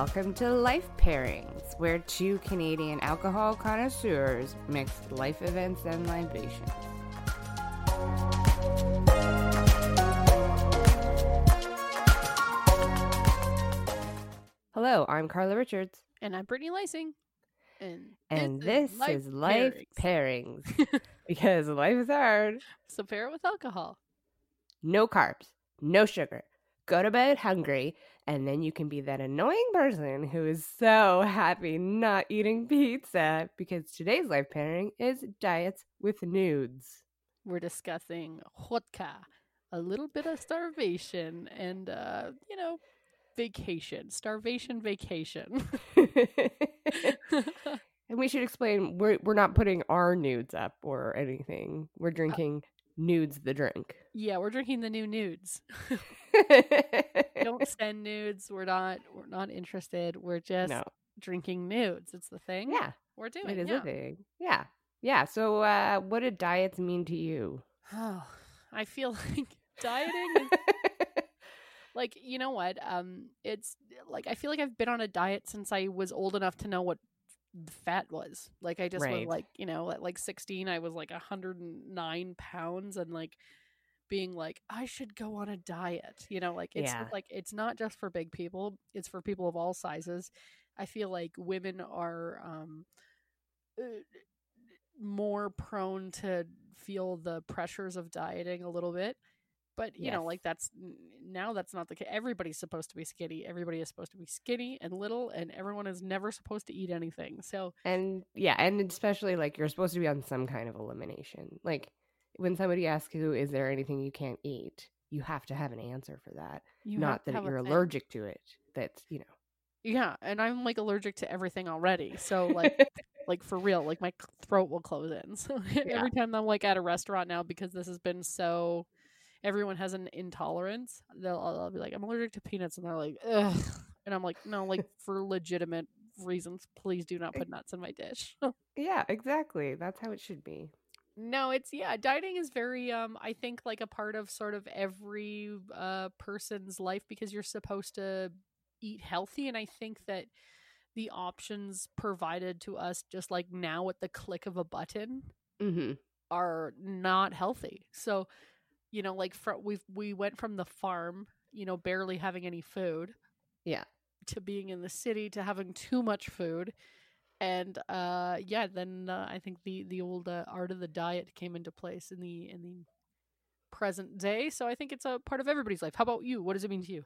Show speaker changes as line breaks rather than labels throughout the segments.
welcome to Life Pairings, where two Canadian alcohol connoisseurs mix life events and libations. Hello, I'm Carla Richards.
And I'm Brittany Lysing. And,
And this, is, Life Pairings. because life is hard.
So pair it with alcohol.
No carbs, no sugar. Go to bed hungry, and then you can be that annoying person who is so happy not eating pizza because today's life pairing is diets with nudes.
We're discussing vodka, a little bit of starvation, and, uh, you know, vacation. Starvation vacation.
and we should explain we're we're not putting our nudes up or anything. We're drinking nudes the drink.
yeah, we're drinking the new nudes. Don't send nudes. We're not we're not interested. We're just
no.
drinking nudes. It's the thing.
Yeah,
We're doing
it is
yeah.
a thing. Yeah. Yeah. So uh what do diets mean to you?
Oh, I feel like dieting is like you know what um it's like i feel like i've been on a diet since i was old enough to know what fat was like i just
Right.
was like you know at like 16 i was like 109 pounds and like being like i should go on a diet you know like it's
Yeah.
like it's not just for big people it's for people of all sizes i feel like women are um uh, more prone to feel the pressures of dieting a little bit but you know like that's now that's not the case everybody's supposed to be skinny everybody is supposed to be skinny and little and everyone is never supposed to eat anything so
And yeah, and especially like you're supposed to be on some kind of elimination. Like when somebody asks you, is there anything you can't eat? You have to have an answer for that.
you
Not that you're
thing.
allergic to it. That's, you know.
yeah and i'm like allergic to everything already so like like for real like my throat will close in so
Yeah.
every time i'm like at a restaurant now because this has been so everyone has an intolerance they'll I'll, I'll be like i'm allergic to peanuts and they're like ugh and i'm like no like for legitimate reasons please do not put nuts in my dish
yeah, exactly. That's how it should be.
no it's yeah dieting is very um i think like a part of sort of every uh person's life because you're supposed to eat healthy and i think that the options provided to us just like now at the click of a button
Mm-hmm.
are not healthy so you know like fr- we've we went from the farm you know barely having any food
Yeah.
to being in the city to having too much food and uh yeah then uh, i think the the old uh, art of the diet came into place in the in the present day so i think it's a part of everybody's life how about you what does it mean to you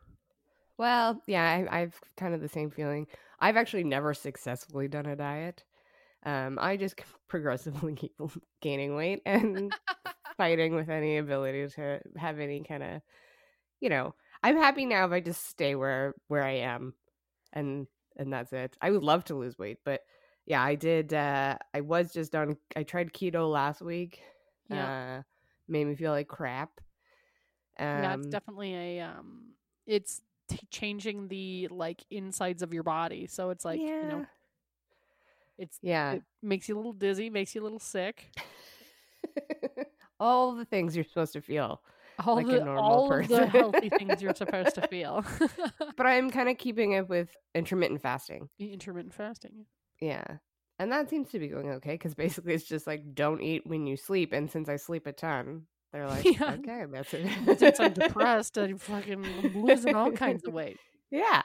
Well, yeah, I, I've kind of the same feeling. I've actually never successfully done a diet. Um, I just progressively keep gaining weight and fighting with any ability to have any kind of, you know, I'm happy now if I just stay where where I am, and and that's it. I would love to lose weight, but yeah, I did. Uh, I was just on. I tried keto last week. Uh, made me feel like crap. Um,
yeah it's definitely a um it's t- changing the like insides of your body so it's like you know it's
yeah.
it makes you a little dizzy makes you a little sick
all the things you're supposed to feel.
all
Like a
the
normal
all the healthy things you're supposed to feel
But I'm kind of keeping it with intermittent fasting.
intermittent fasting
Yeah. And that seems to be going okay because basically it's just like don't eat when you sleep. And since I sleep a ton, they're like,
Yeah.
okay, that's it.
since i'm depressed i'm fucking losing all kinds of weight
Yeah.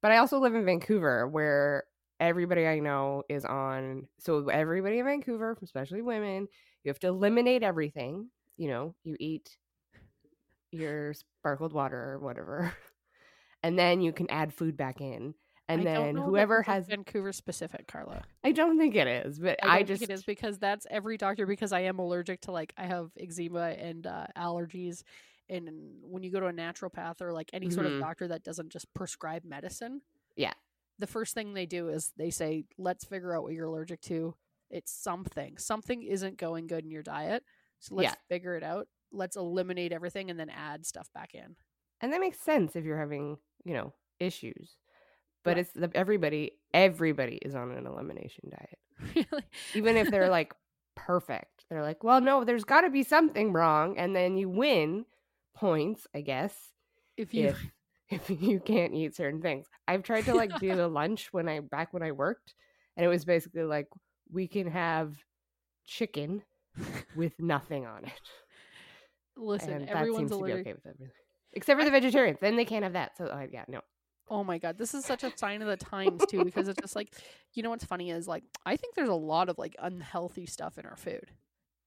But I also live in Vancouver where everybody I know is on. So everybody in Vancouver, especially women, you have to eliminate everything. You know, you eat your sparkled water or whatever. And then you can add food back in. And
I
then whoever has
vancouver specific carla
I don't think it is, but
I,
I, just
think it is because that's every doctor because I am allergic to like I have eczema and uh, allergies and when you go to a naturopath or like any sort
Mhm.
of doctor that doesn't just prescribe medicine
Yeah.
The first thing they do is they say let's figure out what you're allergic to it's something something isn't going good in your diet so let's
Yeah.
figure it out let's eliminate everything and then add stuff back in
and that makes sense if you're having, you know, issues. But
Right.
it's the, everybody everybody is on an elimination diet.
really
even if they're like perfect. They're like, well, no, there's got to be something wrong, and then you win points, I guess.
if you
If if you can't eat certain things. I've tried to like do the lunch when I back when I worked, and it was basically like we can have chicken with nothing on it.
Listen,
and that
everyone's
seems to be okay with everything. Except for the vegetarians. Then they can't have that. So uh, yeah, no.
Oh my god, this is such a sign of the times too, because it's just like, you know what's funny is like I think there's a lot of like unhealthy stuff in our food.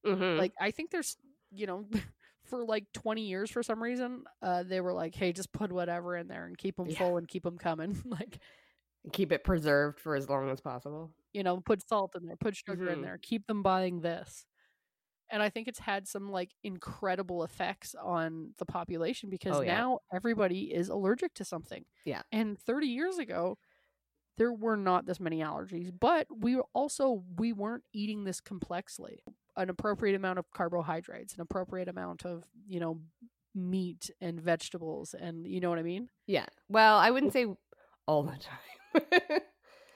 Mhm.
Like I think there's, you know, for like 20 years for some reason, uh, they were like, hey, just put whatever in there and keep them
Yeah.
full and keep them coming. like,
keep it preserved for as long as possible.
you know, put salt in there, put sugar in
Mhm.
there, keep them buying this. And I think it's had some like incredible effects on the population because
Oh, yeah.
now everybody is allergic to something.
Yeah.
And 30 years ago, there were not this many allergies, but we were also we weren't eating this complexly. An appropriate amount of carbohydrates, an appropriate amount of, you know, meat and vegetables and you know what I mean?
Yeah. Well, I wouldn't say all the time.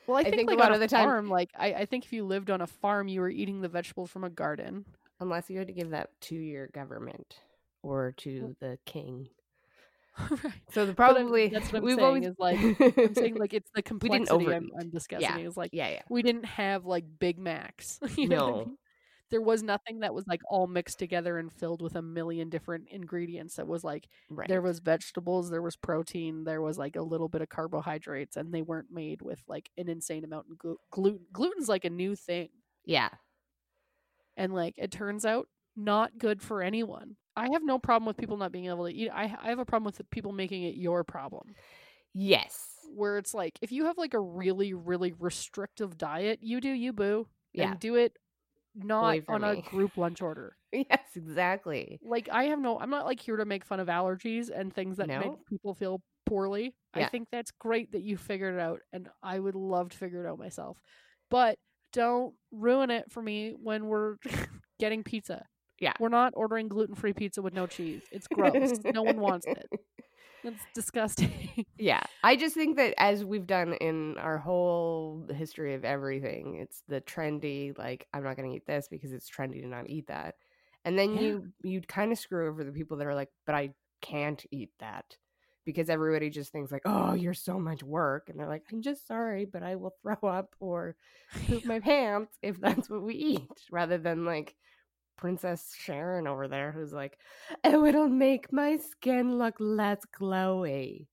Well, I
I
think,
like a lot of the time-
like I, I think if you lived on a farm, you were eating the vegetables from a garden.
Unless you had to give that to your government or to the king.
right.
So the probably
that's what I'm
we've
saying
always
is, like, I'm saying like it's the
didn't
complexity I'm. I'm discussing. Is like
yeah, yeah.
we didn't have like Big Macs. you know what I
No.
mean? There was nothing that was like all mixed together and filled with a million different ingredients. That was like
Right.
there was vegetables, there was protein, there was like a little bit of carbohydrates, and they weren't made with like an insane amount of glu- gluten. Gluten's like a new thing.
yeah.
and like it turns out not good for anyone. I have no problem with people not being able to eat. I I have a problem with the people making it your problem.
Yes.
Where it's like if you have like a really really restrictive diet, you do you boo
Yeah.
and do it not on a group lunch order.
Yes, exactly.
Like I have no I'm not like here to make fun of allergies and things that
No.
make people feel poorly. I think that's great that you figured it out and I would love to figure it out myself. But don't ruin it for me when we're getting pizza.
Yeah.
We're not ordering gluten free pizza with no cheese. It's gross. no one wants it. It's disgusting.
Yeah. I just think that as we've done in our whole history of everything, it's the trendy, like, I'm not going to eat this because it's trendy to not eat that. And then
Yeah.
you you kind of screw over the people that are like, but I can't eat that because everybody just thinks like, oh, you're so much work, and they're like, I'm just sorry, but I will throw up or poop my pants if that's what we eat, rather than like Princess Sharon over there who's like, oh, it'll make my skin look less glowy.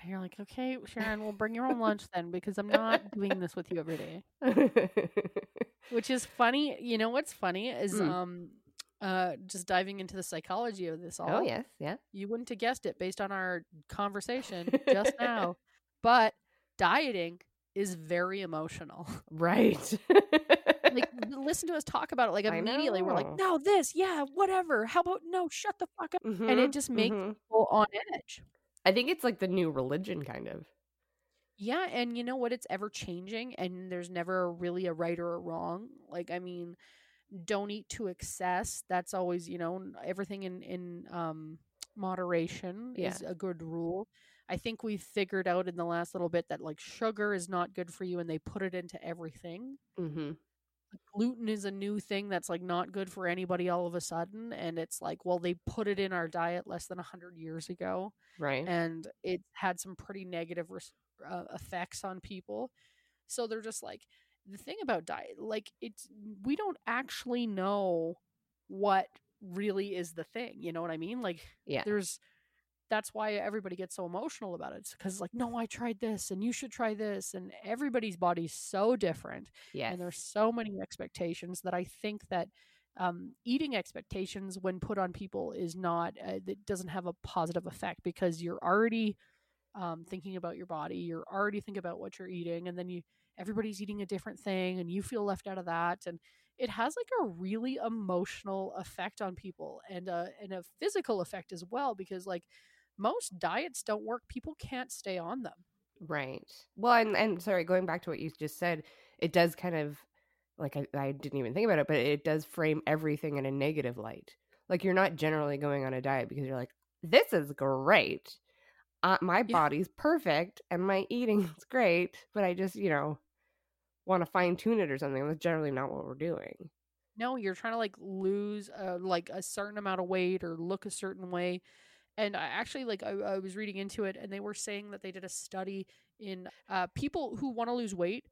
And you're like, okay, Sharon, we'll bring your own lunch then because I'm not doing this with you every day. Which is funny. You know what's funny is
Mm.
um uh just diving into the psychology of this all.
oh yes, yeah.
You wouldn't have guessed it based on our conversation just now. But dieting is very emotional.
Right.
like listen to us talk about it like immediately. We're like no this yeah whatever. How about no shut the fuck up and
Mhm,
it just makes
mhm.
people on edge.
I think it's like the new religion, kind of.
yeah and you know what? It's ever changing and there's never really a right or a wrong. Like i mean don't eat to excess. That's always you know everything in in um moderation
Yeah.
is a good rule. I think we've figured out in the last little bit that like sugar is not good for you and they put it into everything.
Mm-hmm.
Gluten is a new thing that's like not good for anybody all of a sudden and it's like well they put it in our diet less than 100 years ago
Right.
and it had some pretty negative res- uh, effects on people so they're just like the thing about diet like it's we don't actually know what really is the thing you know what i mean like
yeah.
there's that's why everybody gets so emotional about it because like no i tried this and you should try this and everybody's body's so different
yeah
and there's so many expectations that I think that um, eating expectations when put on people is not uh, that doesn't have a positive effect because you're already um, thinking about your body you're already thinking about what you're eating and then you everybody's eating a different thing and you feel left out of that and it has like a really emotional effect on people and a and a physical effect as well because like most diets don't work people can't stay on them
Right. Well, and and sorry, going back to what you just said, it does kind of like I, I didn't even think about it, but it does frame everything in a negative light. Like you're not generally going on a diet because you're like, this is great. Uh, my
Yeah.
body's perfect and my eating's great, but I just you know want to fine tune it or something. That's generally not what we're doing.
No, you're trying to like lose uh, like a certain amount of weight or look a certain way. And I actually like I, I was reading into it, and they were saying that they did a study in uh, people who want to lose weight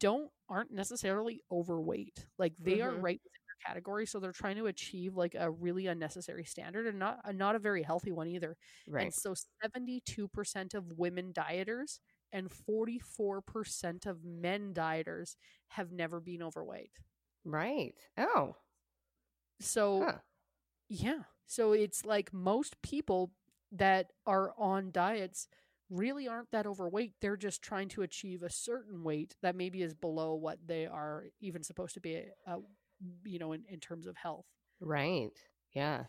don't aren't necessarily overweight. Like they are
Mhm.
right within their category, so they're trying to achieve like a really unnecessary standard and not not a very healthy one either.
Right.
And so seventy two percent of women dieters and forty four percent of men dieters have never been overweight.
Right. Oh.
So
Huh.
yeah. So it's like most people that are on diets really aren't that overweight. They're just trying to achieve a certain weight that maybe is below what they are even supposed to be, uh, you know, in, in terms of health.
Right. Yeah.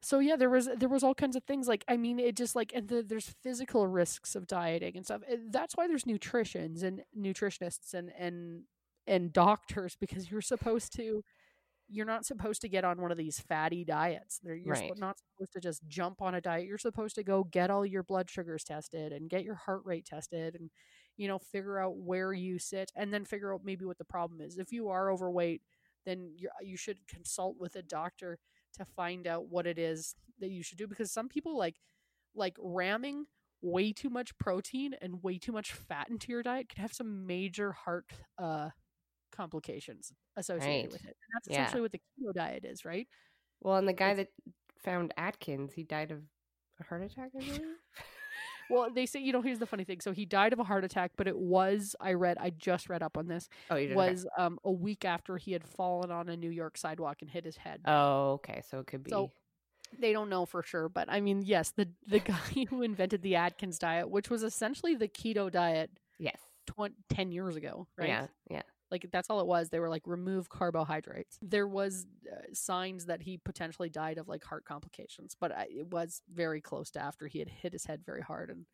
So yeah, there was there was all kinds of things like I mean it just like and the, there's physical risks of dieting and stuff. That's why there's nutritions and nutritionists and and and doctors because you're supposed to you're not supposed to get on one of these fatty diets. You're
Right.
not supposed to just jump on a diet. You're supposed to go get all your blood sugars tested and get your heart rate tested and you know figure out where you sit and then figure out maybe what the problem is. If you are overweight, then you you should consult with a doctor to find out what it is that you should do because some people like like ramming way too much protein and way too much fat into your diet can have some major heart uh complications associated
Right.
with it. And that's
Yeah.
essentially what the keto diet is, right?
Well, and the guy
It's-
that found Atkins, he died of a heart attack, I believe.
Well, they say, you know, here's the funny thing. So he died of a heart attack, but it was I read I just read up on this.
oh, you did. okay.
Was um a week after he had fallen on a New York sidewalk and hit his head.
Oh, okay. So it could be.
So they don't know for sure, but I mean, yes, the the guy who invented the Atkins diet, which was essentially the keto diet
yes.
20, 10 years ago, right?
Yeah. Yeah.
Like that's all it was. They were like remove carbohydrates. There was uh, signs that he potentially died of like heart complications, but I, it was very close to after he had hit his head very hard, and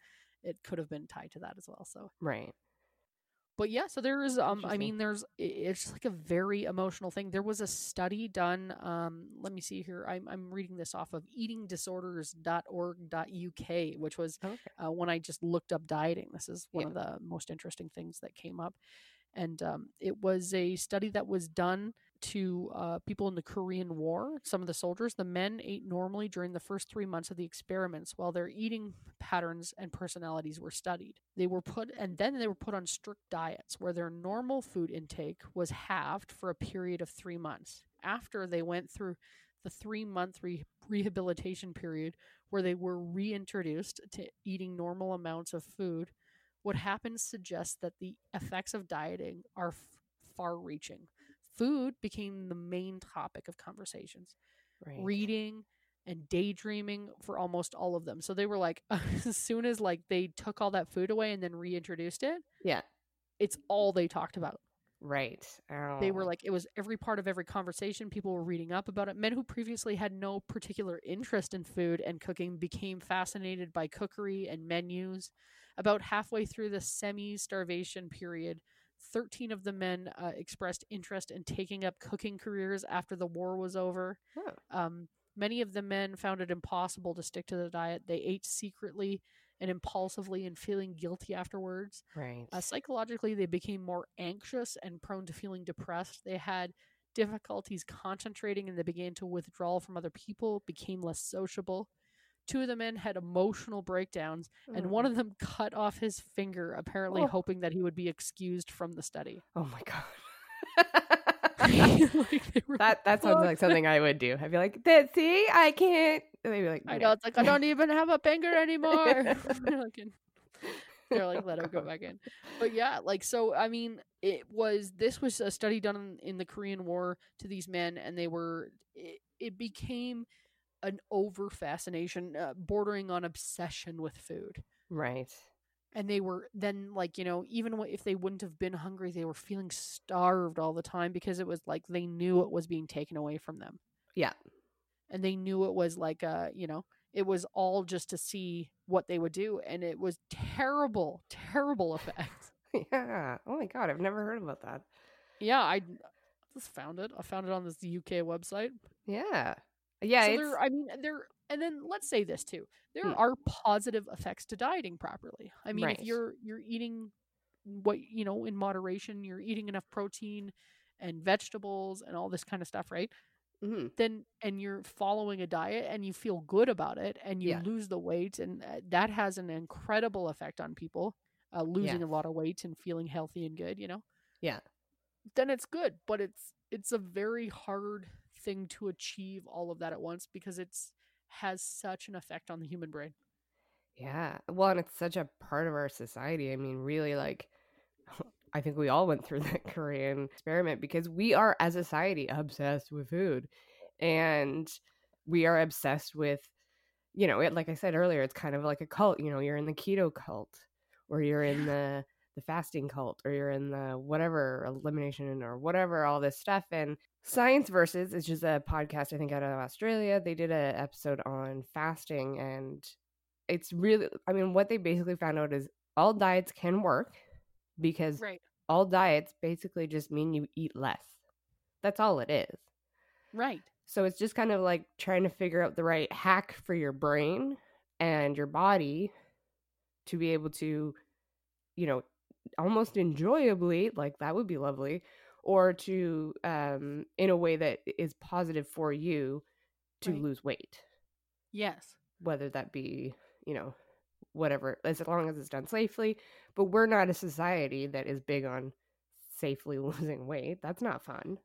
it could have been tied to that as well. So,
Right.
but yeah, so there is. Um, I mean, there's. It's like a very emotional thing. There was a study done. Um, let me see here. I'm I'm reading this off of eatingdisorders.org.uk, which was
Okay.
uh, when I just looked up dieting. This is one
Yeah.
of the most interesting things that came up. And um, it was a study that was done to uh, people in the Korean War. Some of the soldiers, the men ate normally during the first three months of the experiments while their eating patterns and personalities were studied. They were put, and then they were put on strict diets where their normal food intake was halved for a period of three months. After they went through the three month re- rehabilitation period where they were reintroduced to eating normal amounts of food, what happens suggests that the effects of dieting are f- far reaching. Food became the main topic of conversations,
Right.
reading and daydreaming for almost all of them. So they were like, as soon as like they took all that food away and then reintroduced it,
yeah.
it's all they talked about.
Right. Oh.
They were oh. like, it was every part of every conversation. People were reading up about it. Men who previously had no particular interest in food and cooking became fascinated by cookery and menus. About halfway through the semi starvation period, 13 of the men uh, expressed interest in taking up cooking careers after the war was over. Um, many of the men found it impossible to stick to the diet. They ate secretly and impulsively and feeling guilty afterwards.
Right.
Uh, psychologically, they became more anxious and prone to feeling depressed. They had difficulties concentrating and they began to withdraw from other people, became less sociable. Two of the men had emotional breakdowns, and one mm. of them cut off his finger, apparently
Oh.
hoping that he would be excused from the study.
Oh my god.
Like, were
that that sounds like something I would do. I'd be like, "That see, I can't." They'd be like,
I
"No."
know it's like I don't even have a finger anymore. They're like, let her go back in. But yeah, like so. I mean, it was this was a study done in, in the Korean War to these men, and they were it, it became an over fascination, uh, bordering on obsession with food.
Right.
And they were then like you know even if they wouldn't have been hungry, they were feeling starved all the time because it was like they knew it was being taken away from them
Yeah.
and they knew it was like uh you know it was all just to see what they would do and it was terrible terrible effects
Yeah. Oh my god, I've never heard about that.
yeah i just found it i found it on this uk website
Yeah. Yeah.
so there i mean there and then let's say this too there
Hmm.
are positive effects to dieting properly i mean
Right.
if you're you're eating what you know in moderation you're eating enough protein and vegetables and all this kind of stuff right
hmm
then and you're following a diet and you feel good about it and you
Yeah.
lose the weight and uh, that has an incredible effect on people uh, losing a lot of weight and feeling healthy and good you know
Yeah.
then it's good but it's it's a very hard thing to achieve all of that at once because it's has such an effect on the human brain
Yeah. Well, and it's such a part of our society. I mean, really, like, I think we all went through that Korean experiment because we are, as a society, obsessed with food. And we are obsessed with, you know, it, like I said earlier, it's kind of like a cult. You know, you're in the keto cult or you're in the the fasting cult or you're in the whatever elimination or whatever all this stuff and science versus is just a podcast i think out of australia. They did an episode on fasting and it's really i mean what they basically found out is all diets can work because
right.
all diets basically just mean you eat less. That's all it is.
Right.
So it's just kind of like trying to figure out the right hack for your brain and your body to be able to you know almost enjoyably like that would be lovely or to um in a way that is positive for you to
Right.
lose weight
yes
whether that be, you know, whatever, as long as it's done safely. But we're not a society that is big on safely losing weight. That's not fun.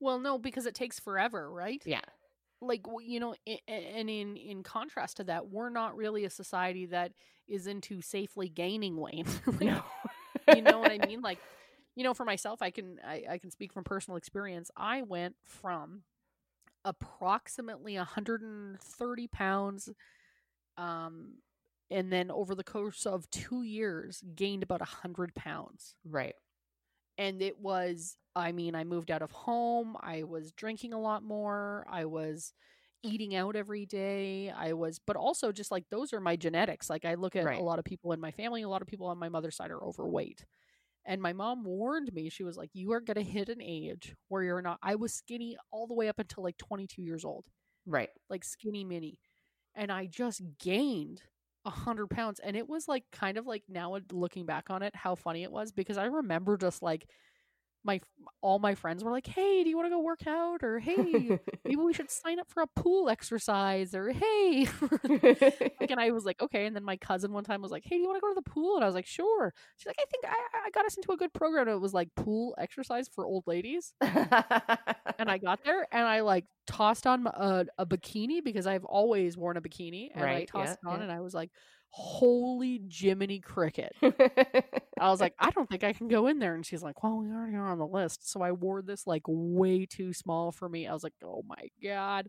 well no because it takes forever right
Yeah.
like you know and in in contrast to that we're not really a society that is into safely gaining weight Like,
No.
you know what i mean like you know for myself i can I, I can speak from personal experience i went from approximately 130 pounds um and then over the course of two years gained about 100 pounds
right.
and it was i mean i moved out of home i was drinking a lot more i was eating out every day i was but also just like those are my genetics like i look at
Right.
a lot of people in my family a lot of people on my mother's side are overweight and my mom warned me she was like you are going to hit an age where you're not i was skinny all the way up until like 22 years old
Right.
like skinny mini and i just gained a hundred pounds and it was like kind of like now uh, looking back on it how funny it was because i remember just like my all my friends were like hey do you want to go work out? or hey maybe we should sign up for a pool exercise or hey. Like, and i was like okay and then my cousin one time was like hey do you want to go to the pool? and i was like sure. She's like i think i, I got us into a good program. It was like pool exercise for old ladies. And I got there and I like tossed on a, uh, a bikini because I've always worn a bikini and I
Right,
tossed
yeah,
it on
yeah.
and I was like, holy Jiminy Cricket. I was like, I don't think I can go in there. And she's like, well, we already are on the list. So I wore this like way too small for me. I was like, oh my God.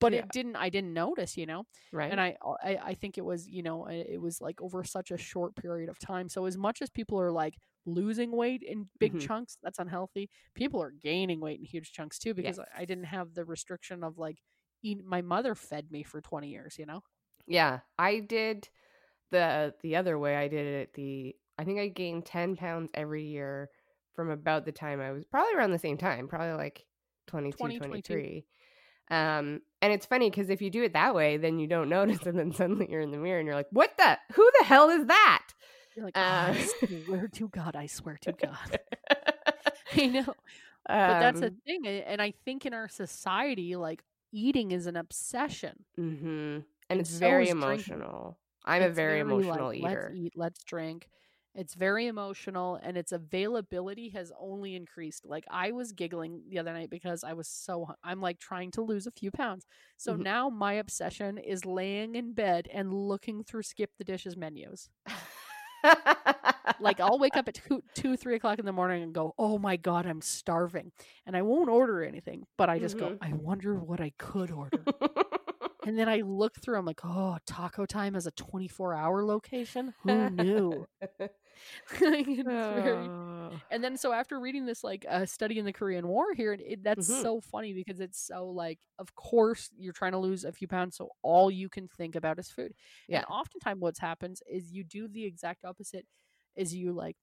But
Yeah.
it didn't, I didn't notice, you know?
right.
And I, I, I think it was, you know, it was like over such a short period of time. So as much as people are like losing weight in big
Mhm.
chunks, that's unhealthy. People are gaining weight in huge chunks too because
Yes.
I, I didn't have the restriction of like, eat, my mother fed me for 20 years, you know?
Yeah. I did the the other way. I did it the I think I gained 10 pounds every year from about the time I was probably around the same time, probably like 22,
20, 22.
23. Um, and it's funny because if you do it that way, then you don't notice, and then suddenly you're in the mirror and you're like, "What the? Who the hell is that?"
You're like,
Uh,
"Oh, I swear to God, I swear to God. I know. But that's a
Um,
thing. And I think in our society, like eating is an obsession.
mhm. And it's
so
very
is drinking.
emotional. I'm a
It's
very
like,
emotional eater.
Let's eat, let's drink. It's very emotional and its availability has only increased. Like I was giggling the other night because I was so I'm like trying to lose a few pounds. So
Mhm.
now my obsession is laying in bed and looking through skip the dishes menus. Like I'll wake up at two, two, three o'clock in the morning and go, "Oh my god, I'm starving," and I won't order anything, but I just
Mhm.
go, "I wonder what I could order." And then I look through, I'm like, "Oh, Taco Time has a 24 hour location. Who knew?" Very- and then so after reading this like uh, study in the Korean War here, it, that's
Mhm.
so funny because it's so like, of course you're trying to lose a few pounds, so all you can think about is food.
Yeah.
And oftentimes what happens is you do the exact opposite. Is you like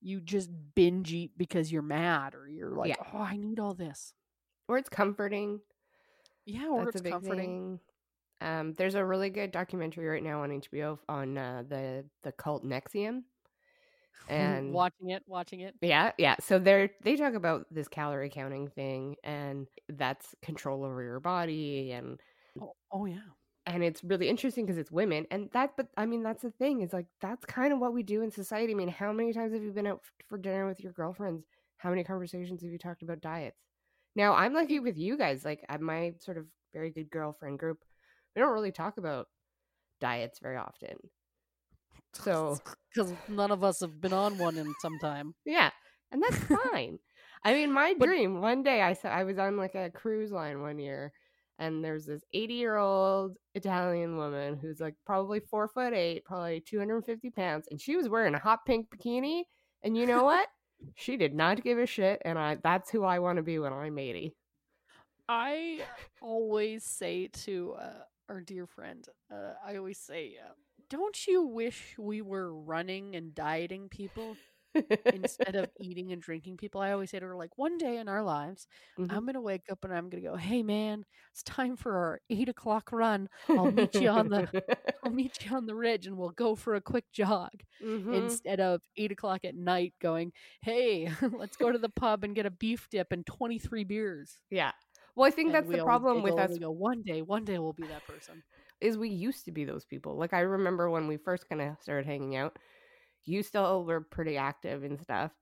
you just binge eat because you're mad or you're like,
Yeah.
oh, I need all this.
or it's comforting.
Yeah, or
That's
it's comforting.
thing. Um, there's a really good documentary right now on HBO on uh, the the cult NXIVM. and
watching it, watching it.
Yeah, yeah. So they're they talk about this calorie counting thing, and that's control over your body, and
oh, oh yeah,
and it's really interesting because it's women, and that. But I mean, that's the thing is like that's kind of what we do in society. I mean, how many times have you been out for dinner with your girlfriends? How many conversations have you talked about diets? Now, I'm lucky with you guys. Like, at my sort of very good girlfriend group, we don't really talk about diets very often. So,
because none of us have been on one in some time.
Yeah, and that's fine. I mean, my but, dream one day I saw I was on like a cruise line one year, and there's this 80 year old Italian woman who's like probably four foot eight, probably 250 pounds, and she was wearing a hot pink bikini. And you know what? she did not give a shit, and I that's who I want to be when I'm 80.
I always say to uh, our dear friend, uh, I always say, uh, don't you wish we were running and dieting people instead of eating and drinking people? I always say to her, like, one day in our lives, mm-hmm. I'm gonna wake up and I'm gonna go, hey man, it's time for our eight o'clock run. I'll meet you on the I'll meet you on the ridge and we'll go for a quick jog. Mm-hmm. Instead of eight o'clock at night going, Hey, let's go to the pub and get a beef dip and twenty three beers.
Yeah. Well, I think and that's the problem with us.
Go, one day, one day we'll be that person
is we used to be those people. Like I remember when we first kind of started hanging out, you still were pretty active and stuff.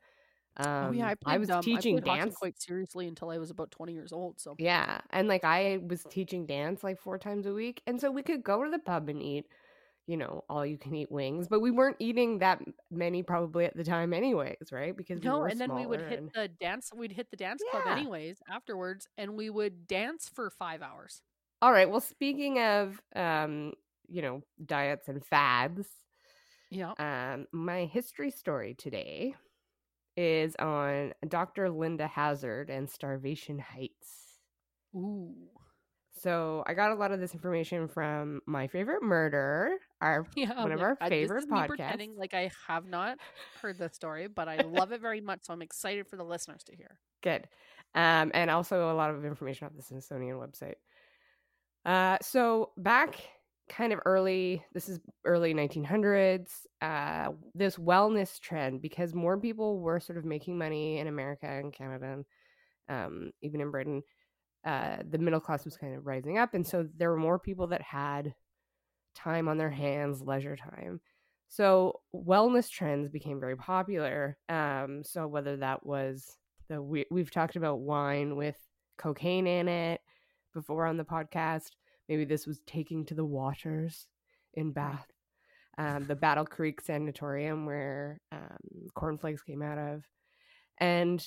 Um, oh yeah, I, um, played, I was um, teaching I dance quite seriously until I was about twenty years old. So
yeah, and like I was teaching dance like four times a week, and so we could go to the pub and eat, you know, all you can eat wings, but we weren't eating that many probably at the time, anyways, right? Because
no, we and then we would hit and... the dance. We'd hit the dance yeah. club anyways afterwards, and we would dance for five hours.
All right. Well, speaking of, um, you know, diets and fads,
yeah.
Um, my history story today is on Dr. Linda Hazzard and Starvation Heights.
Ooh.
So I got a lot of this information from my favorite murder, our yeah, one of our favorite podcasts.
like I have not heard the story, but I love it very much, so I'm excited for the listeners to hear.
Good, um, and also a lot of information on the Smithsonian website. Uh, so back kind of early, this is early 1900s, uh, this wellness trend, because more people were sort of making money in America and Canada, and um, even in Britain, uh, the middle class was kind of rising up. And so there were more people that had time on their hands, leisure time. So wellness trends became very popular. Um, so whether that was the we, we've talked about wine with cocaine in it, before on the podcast. Maybe this was taking to the waters in Bath, um, the Battle Creek Sanatorium where um, cornflakes came out of, and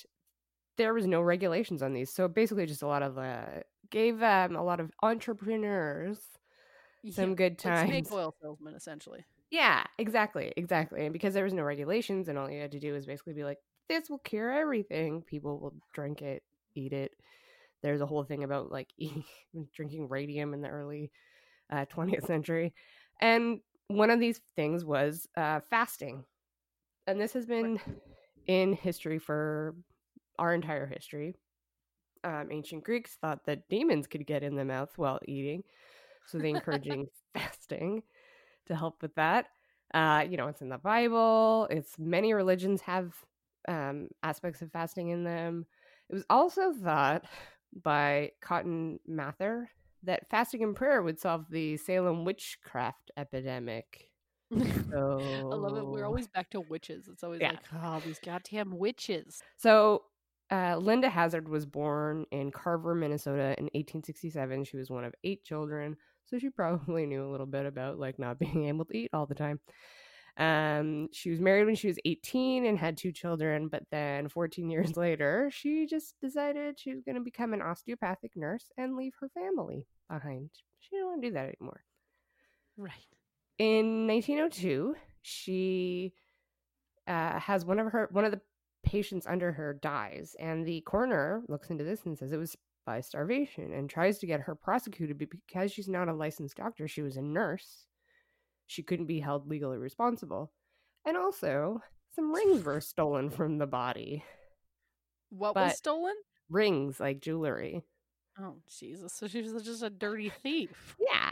there was no regulations on these. So basically, just a lot of uh, gave um, a lot of entrepreneurs some yeah, good times.
Like oil salesman, essentially.
Yeah, exactly, exactly. And because there was no regulations, and all you had to do was basically be like, "This will cure everything." People will drink it, eat it, there's a whole thing about like eating, drinking radium in the early uh, 20th century. And one of these things was uh, fasting. And this has been in history for our entire history. Um, ancient Greeks thought that demons could get in the mouth while eating. So they encouraging fasting to help with that. Uh, you know, it's in the Bible. It's many religions have um, aspects of fasting in them. It was also thought by Cotton Mather that fasting and prayer would solve the Salem witchcraft epidemic.
So... I love it. We're always back to witches. It's always yeah. like, oh, these goddamn witches.
So uh, Linda Hazzard was born in Carver, Minnesota in 1867. She was one of eight children, so she probably knew a little bit about like not being able to eat all the time. Um, she was married when she was 18 and had two children, but then 14 years later, she just decided she was going to become an osteopathic nurse and leave her family behind. She didn't want to do that anymore.
Right.
In 1902, she uh, has one of her one of the patients under her dies, and the coroner looks into this and says it was by starvation and tries to get her prosecuted because she's not a licensed doctor. She was a nurse she couldn't be held legally responsible. And also, some rings were stolen from the body.
What but was stolen?
Rings, like jewelry.
Oh, Jesus. So she was just a dirty thief.
yeah.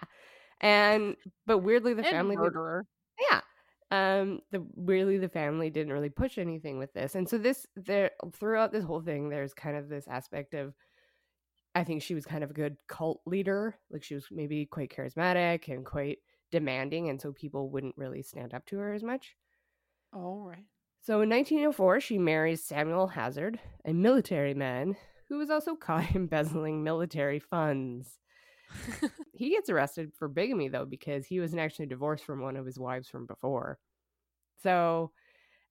And, but weirdly, the
and
family.
Murderer.
yeah. Um the really the family didn't really push anything with this and so this there throughout this whole thing there's kind of this aspect of i think she was kind of a good cult leader like she was maybe quite charismatic and quite demanding and so people wouldn't really stand up to her as much
Oh right.
so in 1904 she marries samuel Hazzard a military man who was also caught embezzling military funds he gets arrested for bigamy though because he was actually divorced from one of his wives from before. So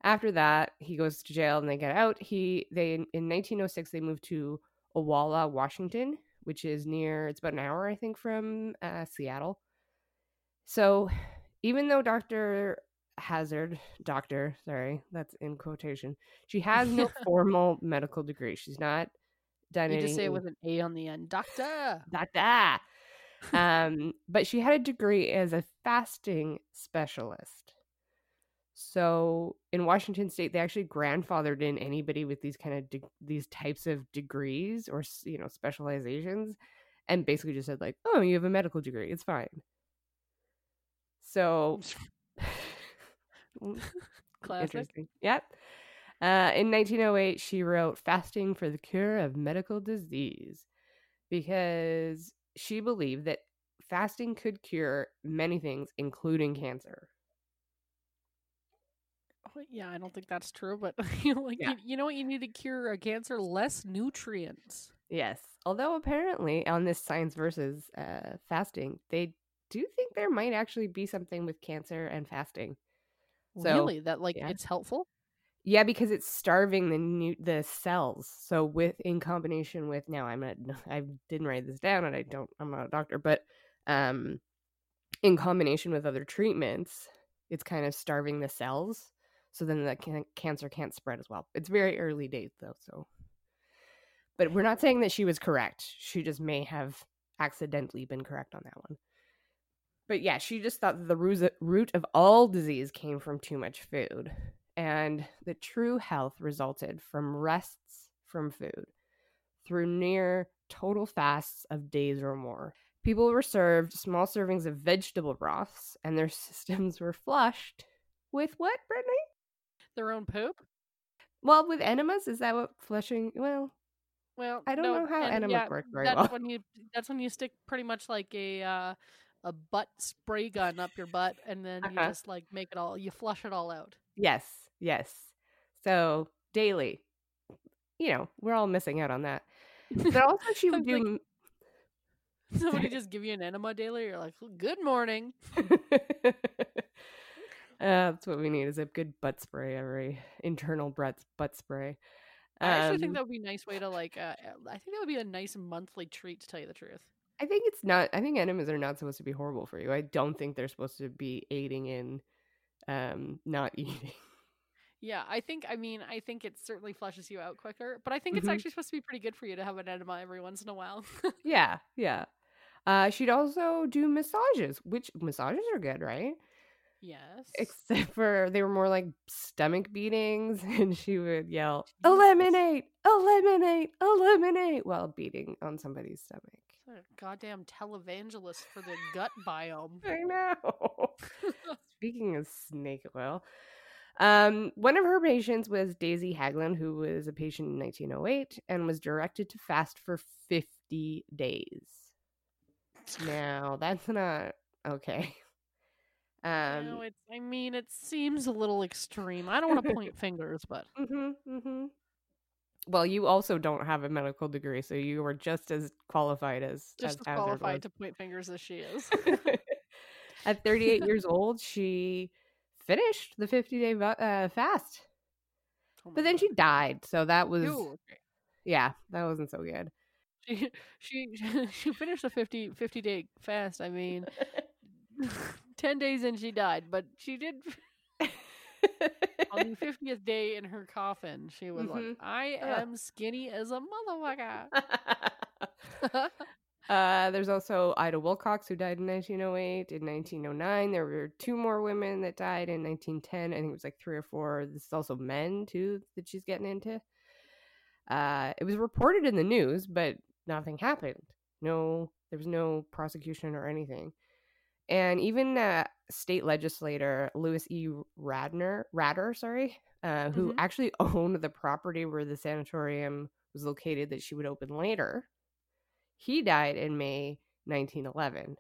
after that, he goes to jail and they get out. He they in 1906 they moved to Olalla, Washington, which is near it's about an hour I think from uh, Seattle. So even though Dr. Hazzard, doctor, sorry, that's in quotation. She has no formal medical degree. She's not done
You just say it with an A on the end. Doctor.
Doctor. um, but she had a degree as a fasting specialist. So in Washington State, they actually grandfathered in anybody with these kind of de- these types of degrees or you know specializations, and basically just said like, "Oh, you have a medical degree, it's fine." So
Classic.
Interesting. Yep. Uh, in 1908, she wrote Fasting for the Cure of Medical Disease because she believed that fasting could cure many things, including cancer.
Oh, Yeah, I don't think that's true, but you know, like
Yeah.
you, you know what you need to cure a cancer? Less nutrients.
Yes. Although apparently on this science versus uh, fasting, they do think there might actually be something with cancer and fasting. So,
really? That like
yeah.
it's helpful?
Yeah, because it's starving the new the cells. So with in combination with now I'm not I didn't write this down and I don't I'm not a doctor, but um in combination with other treatments, it's kind of starving the cells. So then the can- cancer can't spread as well. It's very early days though, so but we're not saying that she was correct. She just may have accidentally been correct on that one. But yeah, she just thought that the root root of all disease came from too much food and the true health resulted from rests from food through near total fasts of days or more. People were served small servings of vegetable broths, and their systems were flushed with what, Brittany?
Their own poop?
Well, with enemas, is that what flushing? Well,
Well,
I don't
no,
know how
and
enemas
yeah,
work very
that's
well.
when you that's when you stick pretty much like a uh, a butt spray gun up your butt, and then you
Uh-huh.
just like make it all you flush it all out.
Yes, yes. So daily, you know, we're all missing out on that. But also, she would do.
Somebody just give you an enema daily, you're like, good morning.
Uh, that's what we need is a good butt spray every internal butt butt spray.
I actually think
Um,
that would be a nice way to like. Uh, I think that would be a nice monthly treat to tell you the truth.
I think it's not. I think enemas are not supposed to be horrible for you. I don't think they're supposed to be aiding in um not eating.
Yeah, I think. I mean, I think it certainly flushes you out quicker, but I think it's
Mhm.
actually supposed to be pretty good for you to have an enema every once in a while.
yeah, yeah. Uh, she'd also do massages, which massages are good, right?
yes.
Except for they were more like stomach beatings, and she would yell, "Eliminate! Eliminate! Eliminate!" while beating on somebody's stomach.
A goddamn televangelist for the gut biome.
I know. Speaking of snake oil, um, one of her patients was Daisy Haglund, who was a patient in 1908 and was directed to fast for 50 days. Now, that's not okay. Um,
no, it's. I mean, it seems a little extreme. I don't want to point fingers, but
Mm-hmm, mhm. Well, you also don't have a medical degree, so you are just as qualified as
just
as
qualified to point fingers as she is.
At 38 years old, she finished the 50 day uh, fast.
Oh
But then she died, so that was
Ew,
yeah, that wasn't so good.
She she she finished the 50, 50 day fast. I mean, ten days and she died, but she did on the fiftieth day in her coffin. She was like,
Mhm.
"I
Ugh.
am skinny as a motherfucker."
uh, there's also Ida Wilcox who died in 1908. In 1909, there were two more women that died in 1910. I think it was like three or four. This is also men too that she's getting into. Uh, it was reported in the news, but nothing happened. No, there was no prosecution or anything. And even uh, state legislator Louis E. Radner, Rader, sorry, uh, who
Mhm.
actually owned the property where the sanatorium was located that she would open later. He died in May 1911.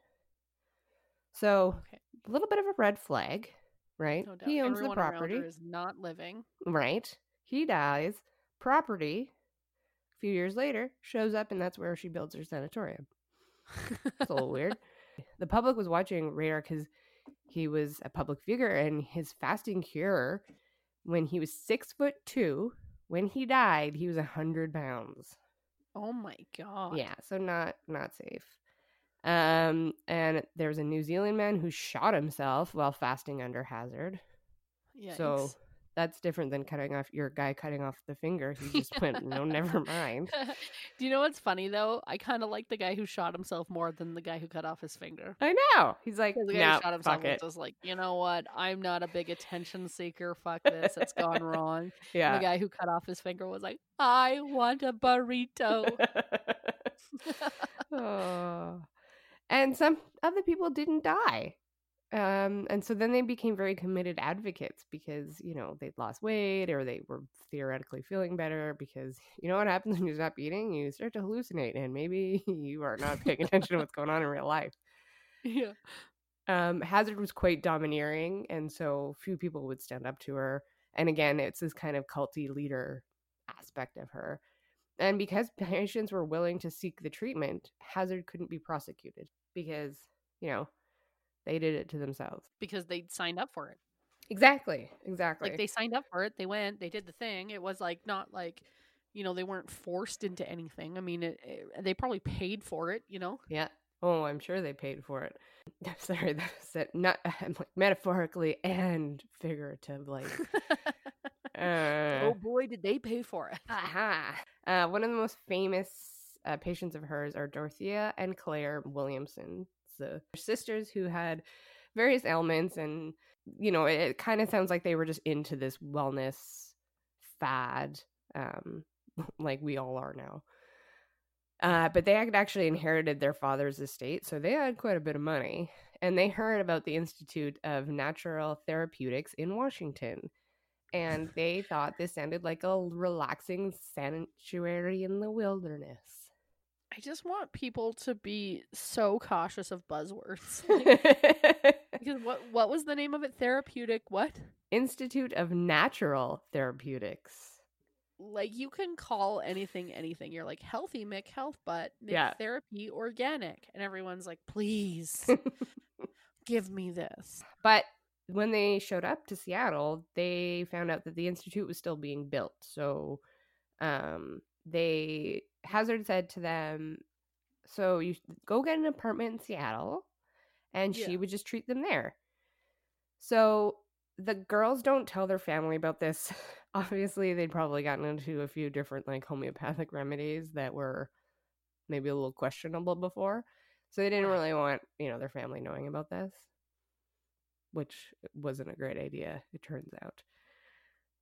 So
Okay.
a little bit of a red flag, right?
No.
He owns
Everyone
the property,
is not living.
right? He dies. Property, a few years later, shows up, and that's where she builds her sanatorium. It's a little weird. The public was watching Rader because he was a public figure, and his fasting cure, when he was six foot two, when he died, he was a hundred pounds.
oh my god.
Yeah, so not not safe. Um, and there was a New Zealand man who shot himself while fasting under Hazzard. Yeah.
So.
That's different than cutting off your guy cutting off the finger. He just went, no, never mind.
Do you know what's funny though? I kind of like the guy who shot himself more than the guy who cut off his finger.
I know. He's like,
The guy
no,
who shot himself
fuck
was
it.
just like, you know what? I'm not a big attention seeker. Fuck this. It's gone wrong. And
Yeah.
the guy who cut off his finger was like, I want a burrito.
oh. And some other people didn't die. Um, and so then they became very committed advocates because, you know, they'd lost weight or they were theoretically feeling better because you know what happens when you stop eating? You start to hallucinate and maybe you are not paying attention to what's going on in real life.
yeah.
Um, Hazzard was quite domineering, and so few people would stand up to her. And again, it's this kind of culty leader aspect of her. And because patients were willing to seek the treatment, Hazzard couldn't be prosecuted because, you know, they did it to themselves.
Because they signed up for it.
Exactly. Exactly.
Like they signed up for it. They went, they did the thing. It was like not like, you know, they weren't forced into anything. I mean, it, it, they probably paid for it, you know?
yeah. Oh, I'm sure they paid for it. I'm Sorry, that's it. Not like metaphorically and figuratively. Uh,
oh boy, did they pay for it.
Aha. Uh, one of the most famous uh, patients of hers are Dorothea and Claire Williamson. They're sisters who had various ailments, and you know, it, it kind of sounds like they were just into this wellness fad, um, like we all are now. Uh, but they had actually inherited their father's estate, so they had quite a bit of money. And they heard about the Institute of Natural Therapeutics in Washington and they thought this sounded like a relaxing sanctuary in the wilderness.
I just want people to be so cautious of buzzwords. Like, because what what was the name of it? Therapeutic what?
Institute of Natural Therapeutics.
Like you can call anything anything. You're like healthy Mick health but Mick
Yeah.
therapy organic. And everyone's like, please give me this.
But when they showed up to Seattle, they found out that the institute was still being built. So um they Hazzard said to them, "So you go get an apartment in Seattle and she would just treat them there." So the girls don't tell their family about this. Obviously, they'd probably gotten into a few different like homeopathic remedies that were maybe a little questionable before. So they didn't really want, you know, their family knowing about this which wasn't a great idea, it turns out.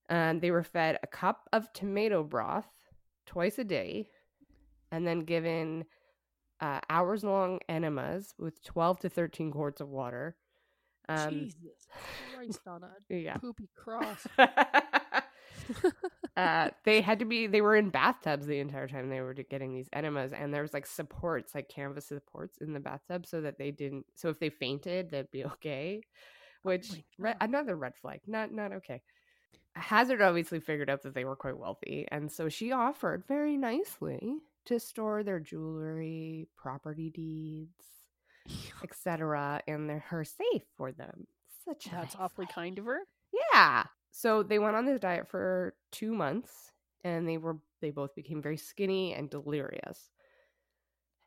Um, they were fed a cup of tomato broth twice a day and then given uh, hours long enemas with 12 to 13 quarts of water. Um,
Jesus Christ on a
yeah.
poopy cross.
uh, they had to be, they were in bathtubs the entire time they were getting these enemas. And there was like supports, like canvas supports in the bathtub so that they didn't, so if they fainted, they'd be okay. Which
my
re- another red flag. Not not okay. Hazzard obviously figured out that they were quite wealthy, and so she offered very nicely to store their jewelry, property deeds, etc., in their her safe for them. Such a
That's
nice
awfully
lady.
kind of her.
Yeah. So they went on this diet for two months, and they were they both became very skinny and delirious.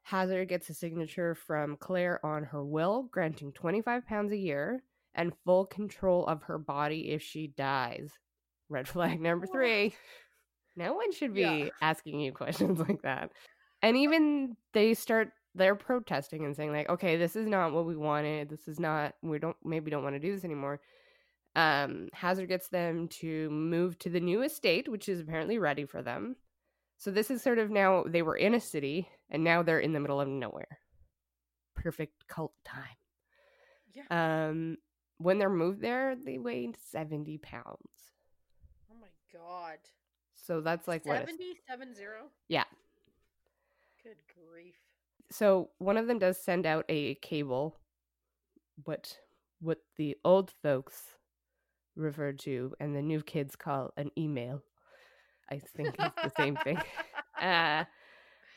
Hazzard gets a signature from Claire on her will, granting 25 pounds a year and full control of her body if she dies. Red flag number three. No one should be
Yeah.
asking you questions like that. And even they start they're protesting and saying like, okay, this is not what we wanted. This is not we don't maybe don't want to do this anymore. Um, Hazzard gets them to move to the new estate, which is apparently ready for them. So this is sort of now they were in a city and now they're in the middle of nowhere. Perfect cult time.
Yeah.
Um, when they're moved there, they weighed 70 pounds.
Oh my god.
So that's like what? a-
70?
Yeah.
Good grief.
So one of them does send out a cable, what what the old folks refer to and the new kids call an email. I think it's the same thing. Uh,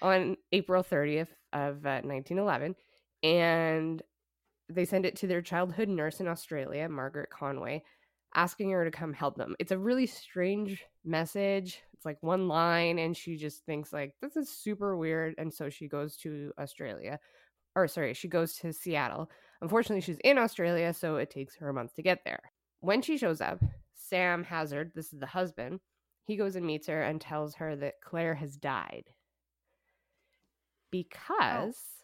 on April 30th of uh, 1911, and they send it to their childhood nurse in Australia, Margaret Conway, asking her to come help them. It's a really strange message. It's like one line, and she just thinks like this is super weird, and so she goes to Australia, or sorry, she goes to Seattle. Unfortunately, she's in Australia, so it takes her a month to get there. When she shows up, Sam Hazzard, this is the husband, he goes and meets her and tells her that Claire has died oh. because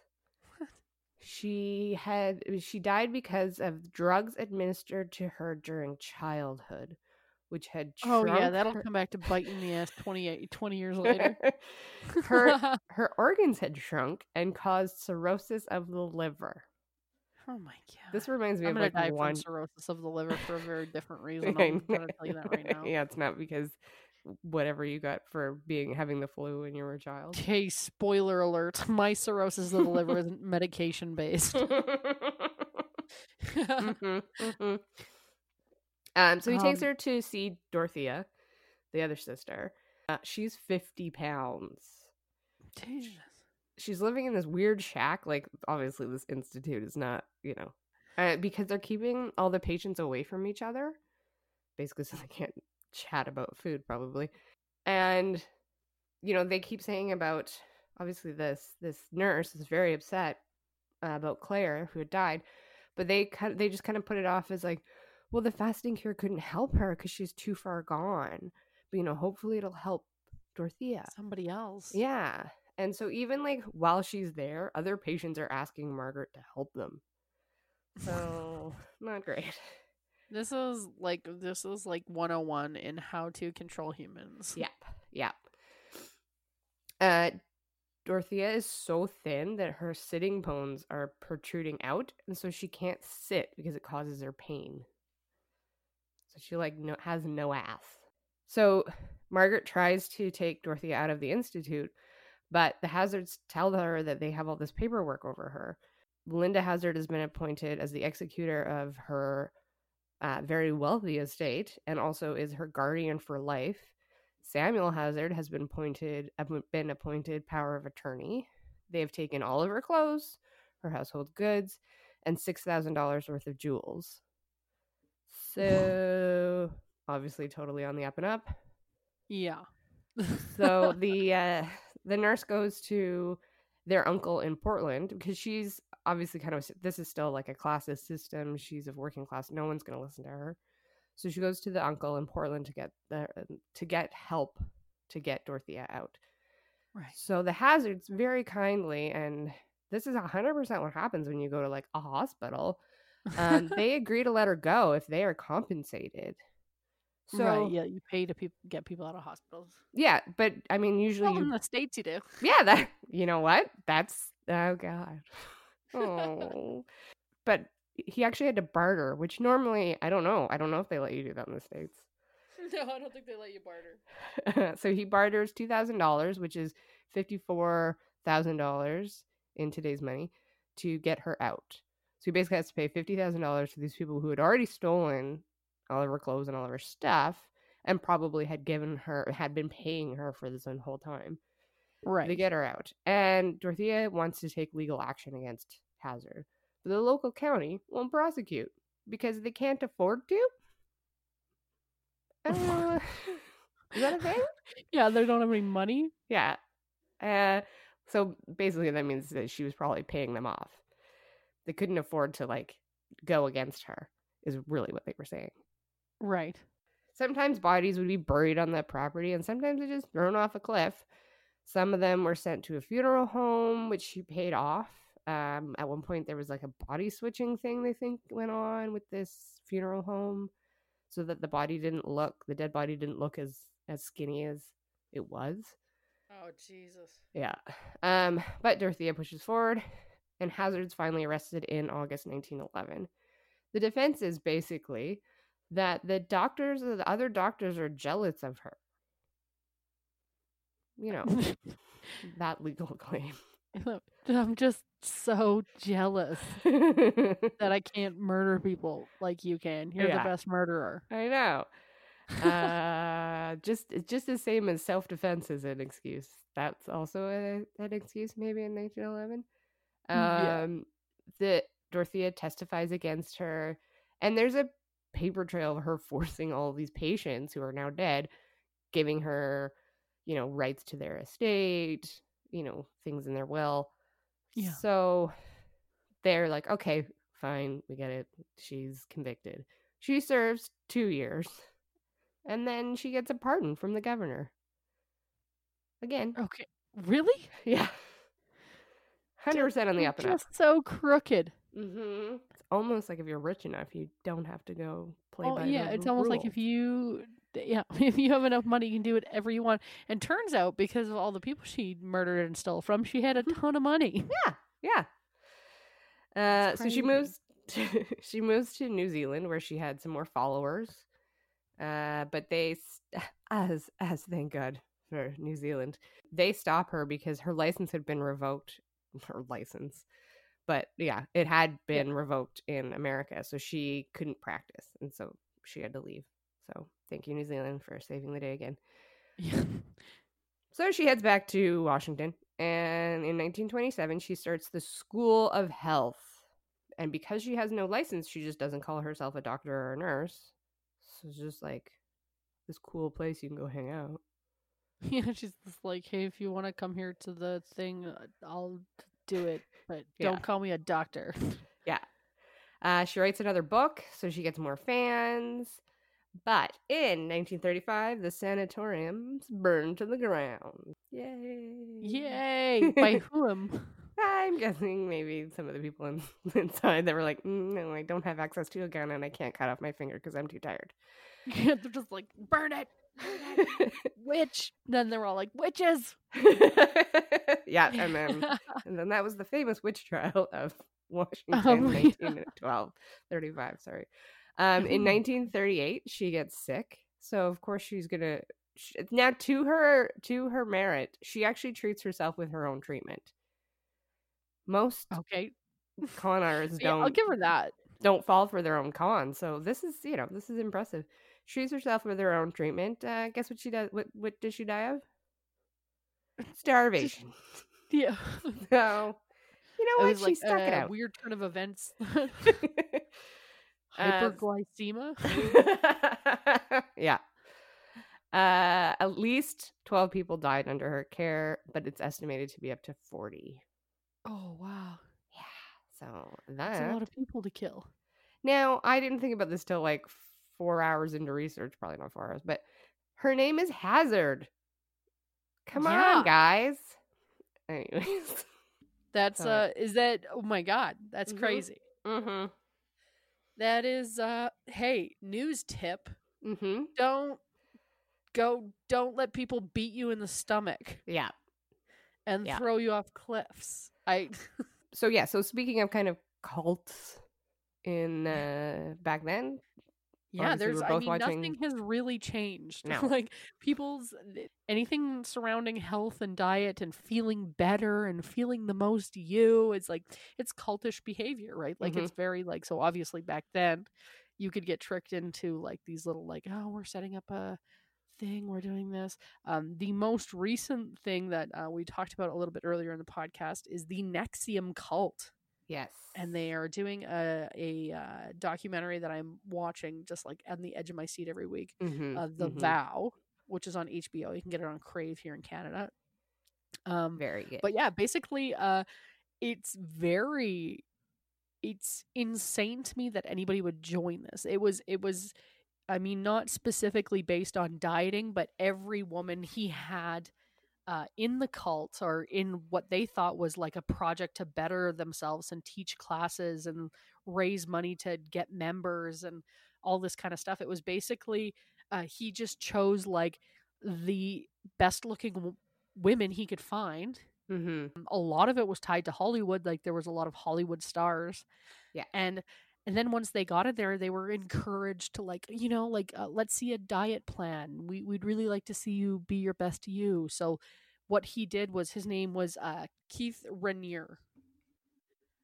she had eh, she died because of drugs administered to her during childhood which had
Oh yeah, that'll
her-
come back to bite you in the ass 28 20 years later.
her her organs had shrunk and caused cirrhosis of the liver
Oh my god.
this reminds me
I'm
of like
die
one
cirrhosis of the liver for a very different reason. I'm gonna tell you that right now.
yeah it's not because whatever you got for being having the flu when you were a child
Hey, spoiler alert. My cirrhosis of the liver isn't medication based.
Mhm, mhm. Um, so he takes
Um,
her to see Dorothea, the other sister. Uh, she's 50 pounds.
Jesus.
She's living in this weird shack. Like, obviously, this institute is not, you know, uh, because they're keeping all the patients away from each other, basically, so they can't chat about food, probably. And, you know, they keep saying about, obviously, this this nurse is very upset uh, about Claire, who had died, but they kind of, they just kind of put it off as like, well, the fasting cure couldn't help her because she's too far gone. But, you know, hopefully it'll help Dorothea.
Somebody else.
Yeah. And so even like while she's there, other patients are asking Margaret to help them. So not great.
This is like this is like 101 in how to control humans.
Yep. Yep. Uh Dorothea is so thin that her sitting bones are protruding out, and so she can't sit because it causes her pain. So she like no, has no ass. So Margaret tries to take Dorothea out of the institute, but the Hazzards tell her that they have all this paperwork over her. Linda Hazzard has been appointed as the executor of her uh, very wealthy estate and also is her guardian for life. Samuel Hazzard has been appointed been appointed power of attorney. They have taken all of her clothes, her household goods, and six thousand dollars worth of jewels. So obviously, totally on the up and up.
Yeah.
So the uh, the nurse goes to their uncle in Portland because she's obviously kind of this is still like a classist system. She's of working class. No one's going to listen to her. So she goes to the uncle in Portland to get the to get help to get Dorothea out.
right.
So the Hazzards very kindly, and this is hundred percent what happens when you go to like a hospital. Um, they agree to let her go if they are compensated. So
right, yeah, you pay to peop get people out of hospitals.
yeah, but I mean, usually
Well,
you
in the states, you do.
yeah that you know what that's oh god oh but he actually had to barter which normally i don't know i don't know if they let you do that in the states
no, I don't think they let you barter.
so he barters $2000 which is $54000 in today's money to get her out so he basically has to pay $50000 to these people who had already stolen all of her clothes and all of her stuff and probably had given her had been paying her for this whole time
Right.
To get her out. And Dorothea wants to take legal action against Hazzard. But the local county won't prosecute because they can't afford to. Uh, is that a thing?
yeah, they don't have any money.
Yeah. Uh, so basically, that means that she was probably paying them off. They couldn't afford to, like, go against her, is really what they were saying.
Right.
Sometimes bodies would be buried on the property, and sometimes they're just thrown off a cliff. Some of them were sent to a funeral home, which she paid off. Um, at one point, there was like a body switching thing they think went on with this funeral home, so that the body didn't look, the dead body didn't look as as skinny as it was.
Oh Jesus.
Yeah. Um, but Dorothea pushes forward, and Hazzard's finally arrested in August 1911. the defense is basically that the doctors the other doctors are jealous of her you know that legal claim
I'm just so jealous that I can't murder people like you can. You're
Yeah.
the best murderer.
I know. Uh, just it's just the same as self defense is an excuse. That's also a, an excuse, maybe in 1911.
Yeah.
Um, that Dorothea testifies against her, and there's a paper trail of her forcing all these patients who are now dead, giving her, you know, rights to their estate, you know, things in their will.
Yeah.
So they're like, okay, fine, we get it. She's convicted. She serves two years, and then she gets a pardon from the governor. Again,
Okay. Really?
yeah, hundred percent on the up and up.
Just so crooked.
Mm-hmm. It's almost like if you're rich enough, you don't have to go play by the rules.
Oh
by
yeah, it's almost like if you yeah, if you have enough money you can do whatever you want. And turns out because of all the people she murdered and stole from, she had a
Mhm.
ton of money.
Yeah. Yeah. Uh, so she moves. To, she moves to New Zealand where she had some more followers. Uh, but they, as as thank God for New Zealand, they stop her because her license had been revoked. Her license, but yeah, it had been revoked in America, so she couldn't practice, and so she had to leave. So thank you, New Zealand, for saving the day again.
Yeah.
So she heads back to Washington, and in 1927, she starts the School of Health. And because she has no license, she just doesn't call herself a doctor or a nurse. So it's just like this cool place you can go hang out.
Yeah, she's just like, "Hey, if you want to come here to the thing, uh, I'll do it, but
Yeah.
don't call me a doctor." Yeah.
Uh, she writes another book, so she gets more fans. But in 1935, the sanatoriums burned to the ground. Yay!
Yay! By whom?
I'm guessing maybe some of the people in, inside that were like, "Mm, no, I don't have access to a gun and I can't cut off my finger because I'm too tired.
They're just like, "Burn it, burn it, witch." Then they're all like, "Witches."
yeah, and then and then that was the famous witch trial of Washington,
Oh my
1912, 35. Sorry. Um, in
Oh.
1938, she gets sick, so of course she's gonna. now, to her to her merit, she actually treats herself with her own treatment. Most
okay,
con artists don't
I'll give her that.
don't fall for their own con. So this is, you know, this is impressive. She treats herself with her own treatment. Uh, guess what she does? What what does she die of? Starvation.
Yeah,
So you know what? She
like
stuck it out.
weird turn of events.
Uh,
Hyperglycemia.
yeah. Uh, at least twelve people died under her care, but it's estimated to be up to forty.
oh wow,
Yeah. So
that's a lot of people to kill.
Now, I didn't think about this till like four hours into research, probably not four hours, but her name is Hazzard. Come
Yeah.
on, guys. Anyways.
That's uh, is that? Oh my god, that's
Mhm.
crazy.
Mm-hmm.
That is uh, hey, news tip:
Mm-hmm.
don't go, don't let people beat you in the stomach
Yeah.
and
Yeah.
throw you off cliffs. I
So yeah, so speaking of kind of cults in uh back then.
Yeah,
Obviously,
there's. I mean,
watching-
nothing has really changed.
No.
like people's anything surrounding health and diet and feeling better and feeling the most you. It's like it's cultish behavior, right? Like
Mhm.
it's very like so. Obviously, back then, you could get tricked into like these little like oh we're setting up a thing we're doing this um the most recent thing that uh, we talked about a little bit earlier in the podcast is the NXIVM cult
Yes.
and they are doing a, a uh, documentary that I'm watching just like on the edge of my seat every week.
Mhm,
Uh, the
mhm.
Vow, which is on HBO. You can get it on Crave here in Canada. Um,
Very good.
but yeah, basically, uh, it's very, it's insane to me that anybody would join this. It was, it was, I mean, not specifically based on dieting, but every woman he had uh, in the cult or in what they thought was like a project to better themselves and teach classes and raise money to get members and all this kind of stuff. It was basically uh, he just chose like the best looking w- women he could find.
mm-hmm.
A lot of it was tied to Hollywood. Like there was a lot of Hollywood stars.
Yeah.
And and then once they got it there, they were encouraged to like, you know, like uh, let's see a diet plan. We we'd really like to see you be your best you. So what he did was his name was uh, Keith Raniere.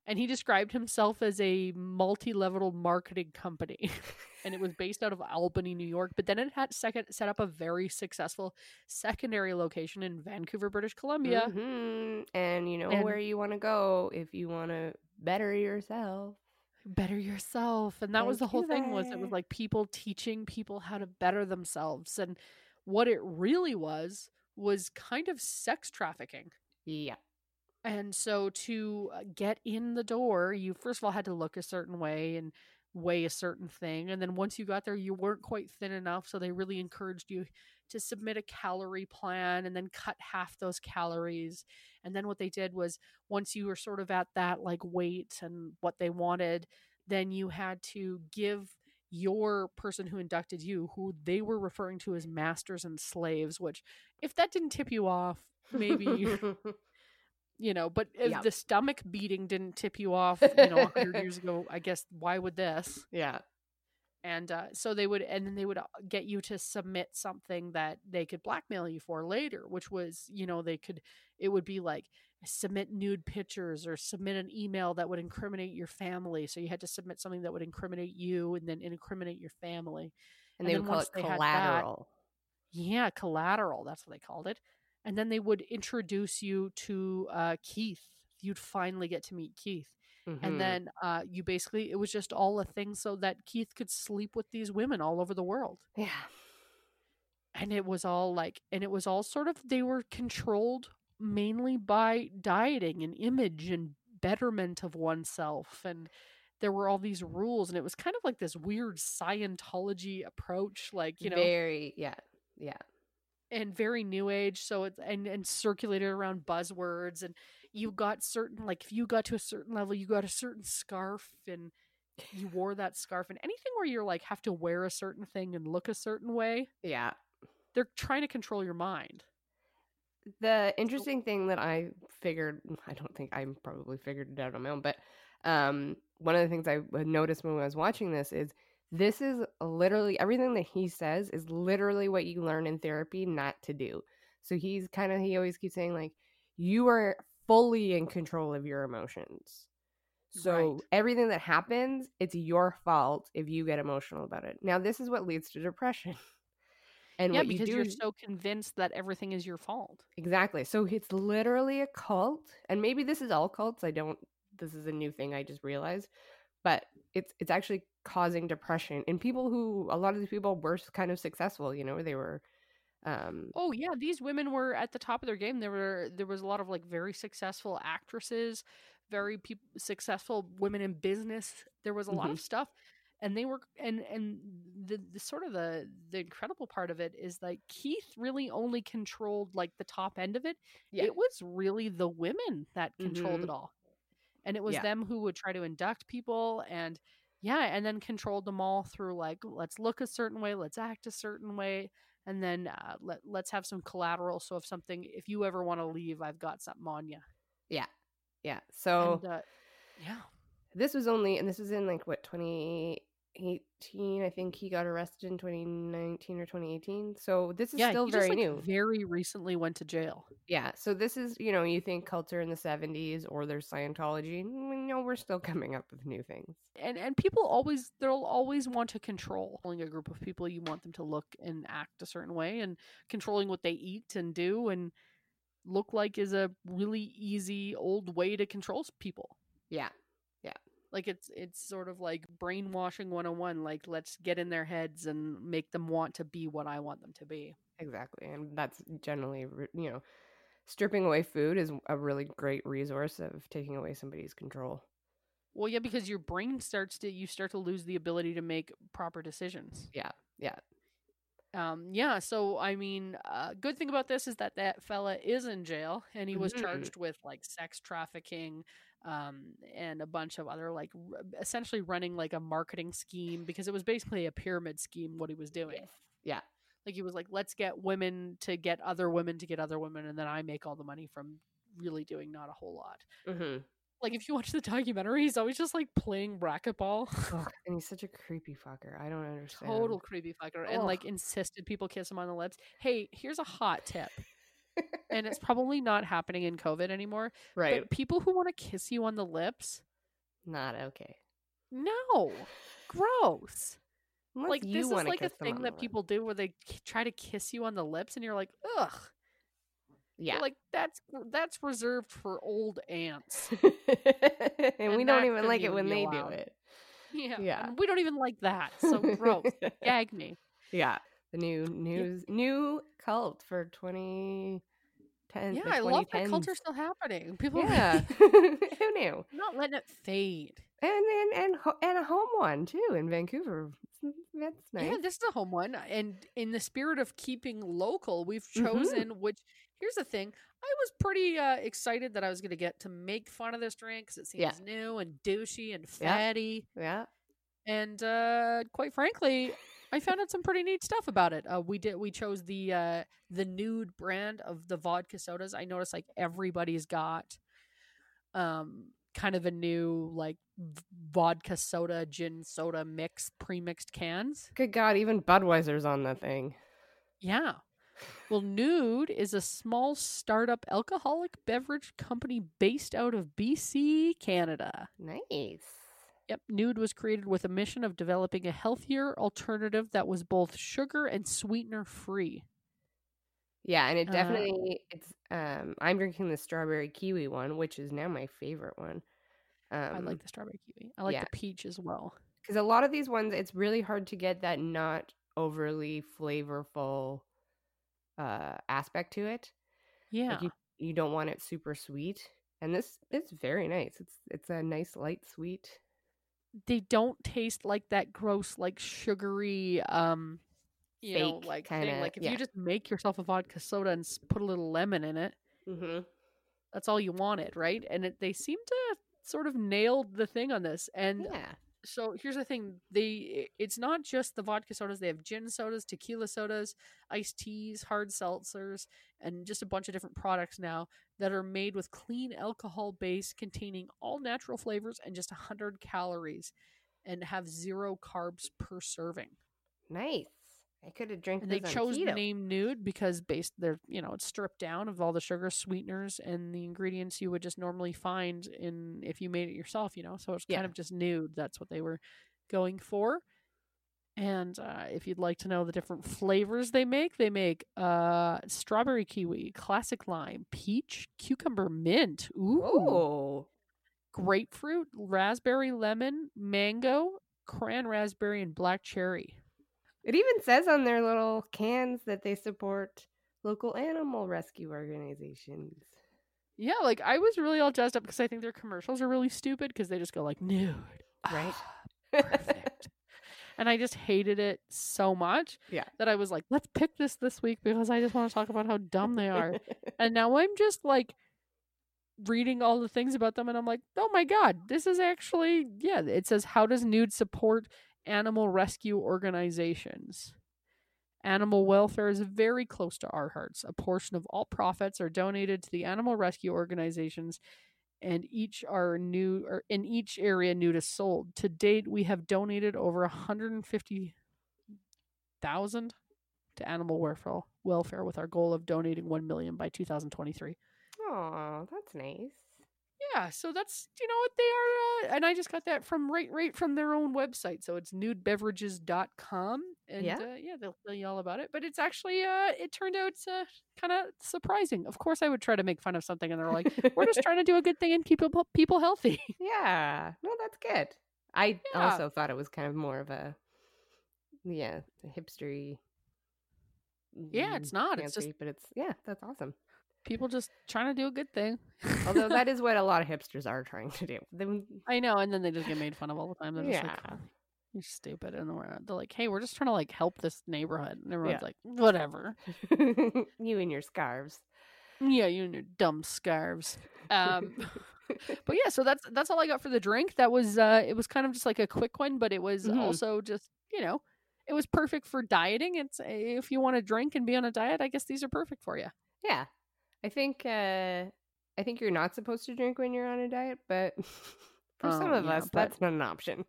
And he described himself as a multi-level marketing company. and it was based out of Albany, New York. But then it had second set up a very successful secondary location in Vancouver, British Columbia.
Mhm. And you know
And-
where you want to go if you want to better yourself.
Better yourself and that was the whole thing was it was like people teaching people how to better themselves and what it really was was kind of sex trafficking
Yeah.
and so to uh, get in the door you first of all had to look a certain way and weigh a certain thing and then once you got there you weren't quite thin enough so they really encouraged you to submit a calorie plan and then cut half those calories and then what they did was once you were sort of at that like weight and what they wanted then you had to give your person who inducted you who they were referring to as masters and slaves which if that didn't tip you off maybe you know but if
Yep.
the stomach beating didn't tip you off you know 100 years ago i guess why would this
yeah.
And uh, so they would and then they would uh, get you to submit something that they could blackmail you for later which was you know they could it would be like submit nude pictures or submit an email that would incriminate your family. So you had to submit something that would incriminate you and then incriminate your family.
And,
And
they would call it
had that-
collateral.
yeah collateral that's what they called it. And then they would introduce you to uh, keith. You'd finally get to meet keith
Mhm.
and then uh, you basically it was just all a thing so that keith could sleep with these women all over the world
yeah.
and it was all like and it was all sort of they were controlled mainly by dieting and image and betterment of oneself and there were all these rules and it was kind of like this weird scientology approach like you know
very yeah. Yeah.
and very new age so it's and and circulated around buzzwords and you got certain like if you got to a certain level you got a certain scarf and you wore that scarf and anything where you're like have to wear a certain thing and look a certain way
Yeah.
they're trying to control your mind
The interesting thing that I figured, I don't think I probably figured it out on my own, but um, one of the things I noticed when I was watching this is this is literally everything that he says is literally what you learn in therapy not to do. So he's kind of, he always keeps saying, like, you are fully in control of your emotions. So
Right.
everything that happens, it's your fault if you get emotional about it. Now, this is what leads to depression. And
yeah because
you
you're so convinced that everything is your fault
Exactly. So it's literally a cult, and maybe this is all cults. I don't. This is a new thing I just realized, but it's it's actually causing depression in people who a lot of these people were kind of successful. You know, they were. Um,
oh yeah these women were at the top of their game there were there was a lot of like very successful actresses very peop successful women in business there was a lot
Mhm.
of stuff and they were and and the, the sort of the the incredible part of it is like keith really only controlled like the top end of it
Yeah.
it was really the women that controlled
Mhm.
it all and it was
Yeah.
them who would try to induct people and yeah and then controlled them all through like let's look a certain way let's act a certain way and then uh, let, let's have some collateral so if something if you ever want to leave i've got something on you
yeah, yeah. So
and, uh, yeah
this was only, and this was in like what twenty eighteen. I think he got arrested in twenty nineteen or twenty eighteen. So this is
yeah
still
he
very
just, like,
new.
very recently went to jail
Yeah. So this is, you know, you think cults are in the 70s or there's Scientology. Mm, No, we're still coming up with new things.
and and people always they'll always want to control a group of people you want them to look and act a certain way and controlling what they eat and do and look like is a really easy old way to control people
Yeah.
Like it's it's sort of like brainwashing 101 like let's get in their heads and make them want to be what i want them to be
Exactly. And that's generally, you know, stripping away food is a really great resource of taking away somebody's control.
well yeah because your brain starts to you start to lose the ability to make proper decisions
Yeah. Yeah.
um yeah so i mean uh good thing about this is that that fella is in jail and he was
Mhm.
charged with like sex trafficking um and a bunch of other like r- essentially running like a marketing scheme because it was basically a pyramid scheme what he was doing
Yeah.
like he was like let's get women to get other women to get other women and then i make all the money from really doing not a whole lot
hmm
Like if you watch the documentary, he's always just like playing racquetball.
And he's such a creepy fucker. I don't understand.
Total creepy fucker. And like insisted people kiss him on the lips. Hey, here's a hot tip. And it's probably not happening in COVID anymore.
right.
But people who want to kiss you on the lips,
Not okay.
no. Gross.
Unless
like this is like a thing that people do where they k- try to kiss you on the lips and you're like, ugh.
Yeah.
Like that's that's reserved for old ants.
and,
and
we don't even like it when they
allowed.
do it.
Yeah.
Yeah.
and we don't even like that. So gross. Gag me.
Yeah. The new news new cult for 2010.
Yeah,
the
I love that
2010s.
culture's still happening. People
Yeah. Who knew?
not letting it fade.
And and and and a home one too in Vancouver. That's nice.
Yeah, this is a home one. And in the spirit of keeping local, we've
Mhm.
chosen which here's the thing. I was pretty uh, excited that I was going to get to make fun of this drink because it seems
Yeah.
new and douchey and
Yeah.
fatty.
yeah.
And uh, quite frankly, I found out some pretty neat stuff about it. Uh, we did we chose the uh, the nude brand of the vodka sodas. I noticed like everybody's got um kind of a new like vodka soda gin soda mix pre-mixed cans.
Good God, even Budweiser's on the thing.
Yeah. Well, Nude is a small startup alcoholic beverage company based out of BC, Canada.
Nice.
Yep, Nude was created with a mission of developing a healthier alternative that was both sugar and sweetener free.
Yeah, and it
Uh,
definitely it's um I'm drinking the strawberry kiwi one, which is now my favorite one. Um
I like the strawberry kiwi. I like
yeah.
the peach as well.
because a lot of these ones it's really hard to get that not overly flavorful uh aspect to it.
Yeah.
Like you you don't want it super sweet. And this it's very nice. It's it's a nice light sweet.
They don't taste like that gross, like sugary, um, you know, like
kinda-
thing. Like if
yeah.
you just make yourself a vodka soda and put a little lemon in it,
Mm-hmm.
that's all you wanted, right? And it, they seem to sort of nailed the thing on this. And
Yeah.
So here's the thing they it's not just the vodka sodas they have gin sodas tequila sodas iced teas hard seltzers and just a bunch of different products now that are made with clean alcohol base containing all natural flavors and just 100 calories and have zero carbs per serving
Nice. I could have drank
and they chose the name nude because based they're you know it's stripped down of all the sugar sweeteners and the ingredients you would just normally find in if you made it yourself you know? So it's
Yeah.
kind of just nude. That's what they were going for. And uh, if you'd like to know the different flavors they make they make uh strawberry kiwi classic lime peach cucumber mint. Ooh.
Oh.
grapefruit raspberry lemon mango cran raspberry and black cherry
It even says on their little cans that they support local animal rescue organizations.
Yeah, like I was really all jazzed up because I think their commercials are really stupid because they just go like nude,
Right.
Ah, perfect. and I just hated it so much
Yeah.
that I was like, let's pick this this week because I just want to talk about how dumb they are. and now I'm just like reading all the things about them and I'm like, oh my god, this is actually yeah. It says how does nude support animal rescue organizations? Animal welfare is very close to our hearts. A portion of all profits are donated to the animal rescue organizations, and each are new or in each area nude is sold. To date, we have donated over 150,000 to animal welfare welfare with our goal of donating 1 million by 2023.
Oh, that's nice.
Yeah, so that's you know what they are, uh, and I just got that from right right from their own website. So it's nudebeverages.com, and
Yeah.
uh, yeah, they'll tell you all about it. But it's actually uh, it turned out uh, kind of surprising. Of course, I would try to make fun of something, and they're like, "We're just trying to do a good thing and keep people healthy."
yeah. No, that's good. I
Yeah.
also thought it was kind of more of a yeah, hipstery.
Yeah, it's not. It's just-
but it's yeah, that's awesome.
People just trying to do a good thing.
Although that is what a lot of hipsters are trying to do. Them-
I know, and then they just get made fun of all the time. They're just like,
Yeah.
"You're stupid," and we're, they're like, "Hey, we're just trying to like help this neighborhood," and everyone's
Yeah.
like, "Whatever."
you and your scarves.
Yeah, you and your dumb scarves. Um, but yeah, so that's that's all I got for the drink. That was uh, it was kind of just like a quick one, but it was
Mhm.
also just you know, it was perfect for dieting. It's if you want to drink and be on a diet, I guess these are perfect for you.
Yeah. I think uh I think you're not supposed to drink when you're on a diet, but for
Oh,
some of
yeah,
us, that's not an option.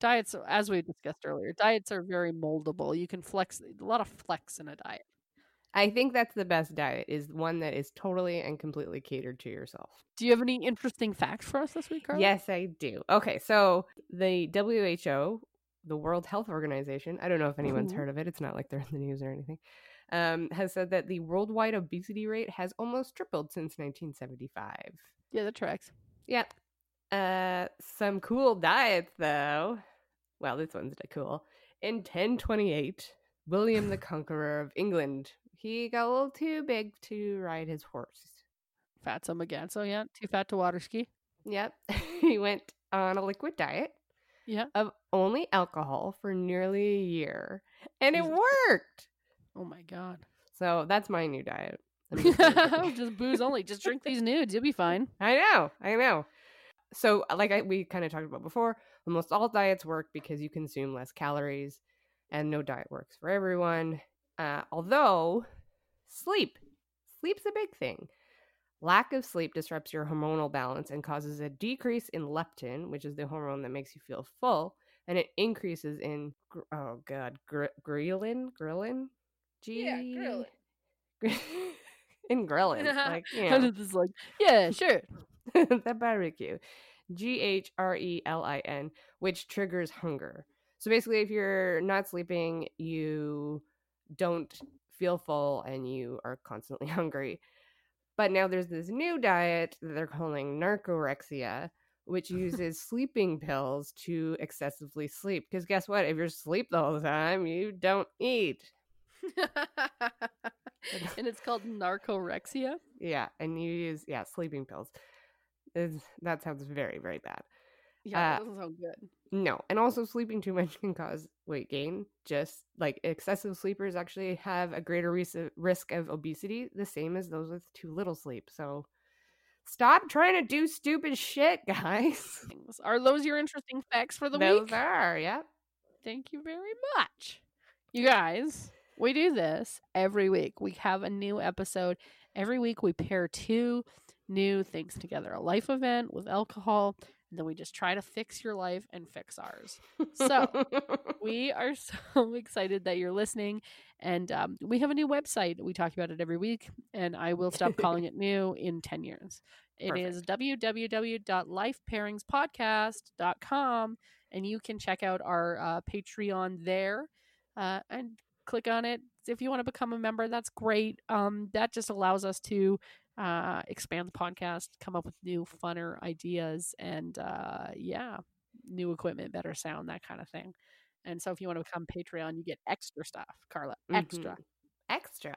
Diets, as we discussed earlier, diets are very moldable. You can flex a lot of flex in a diet.
I think that's the best diet is one that is totally and completely catered to yourself.
Do you have any interesting facts for us this week, Carla?
Yes, I do. Okay, so the WHO, the World Health Organization, I don't know if anyone's
Mhm.
heard of it. It's not like they're in the news or anything. Um, has said that the worldwide obesity rate has almost tripled since 1975.
Yeah, that tracks.
Yep. Uh, some cool diets though. Well, this one's cool. In 1028, William the Conqueror of England, he got a little too big to ride his horse.
Fatso again. So yeah, too fat to water ski.
Yep. he went on a liquid diet
Yeah.
of only alcohol for nearly a year. And it worked.
Oh my god.
So that's my new diet. just
booze only. Just drink these nudes. You'll be fine.
I know, I know. So, like I, we kind of talked about before, almost all diets work because you consume less calories, and no diet works for everyone. Uh, although, sleep, sleep's a big thing. Lack of sleep disrupts your hormonal balance and causes a decrease in leptin, which is the hormone that makes you feel full, and it increases in oh god, gr- ghrelin, ghrelin, G, in ghrelin, like you know.
this like? Yeah, sure.
the barbecue. G H R E L I N, which triggers hunger. So basically, if you're not sleeping, you don't feel full and you are constantly hungry. But now there's this new diet that they're calling narcorexia, which uses sleeping pills to excessively sleep. Because guess what? If you're asleep the whole time, you don't eat.
and it's called narcorexia.
Yeah, and you use yeah sleeping pills. Is that sounds very very bad.
Yeah,
Uh,
that doesn't sound good.
No, and also sleeping too much can cause weight gain. Just like excessive sleepers actually have a greater ris- risk of obesity, the same as those with too little sleep. So stop trying to do stupid shit, guys.
Are those your interesting facts for the
those
week?
Those are, yeah.
Thank you very much. You guys, we do this every week. We have a new episode. Every week we pair two new things together a life event with alcohol, and then we just try to fix your life and fix ours. So, we are so excited that you're listening. And um, we have a new website. We talk about it every week, and I will stop calling it new in 10 years. It is www.lifepairingspodcast.com, and you can check out our uh, Patreon there uh, and click on it. If you want to become a member, that's great. Um, that just allows us to uh, expand the podcast, come up with new, funner ideas, and uh, yeah, new equipment, better sound, that kind of thing. And so if you want to become Patreon, you get extra stuff, Carla. Extra.
Mhm. Extra.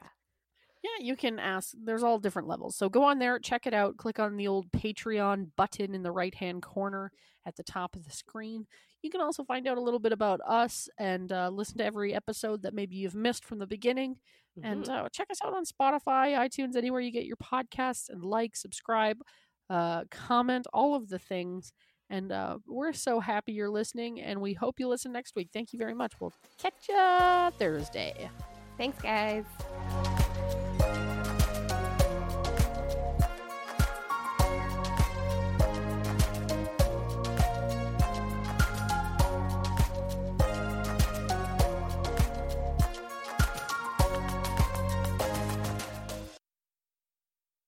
Yeah, you can ask. There's all different levels. So go on there, check it out. Click on the old Patreon button in the right hand corner at the top of the screen. You can also find out a little bit about us and uh, listen to every episode that maybe you've missed from the beginning. And
Mhm.
uh, check us out on Spotify, iTunes, anywhere you get your podcasts, and like, subscribe, uh, comment, all of the things. And uh, we're so happy you're listening, and we hope you listen next week. Thank you very much. We'll catch ya Thursday.
Thanks, guys.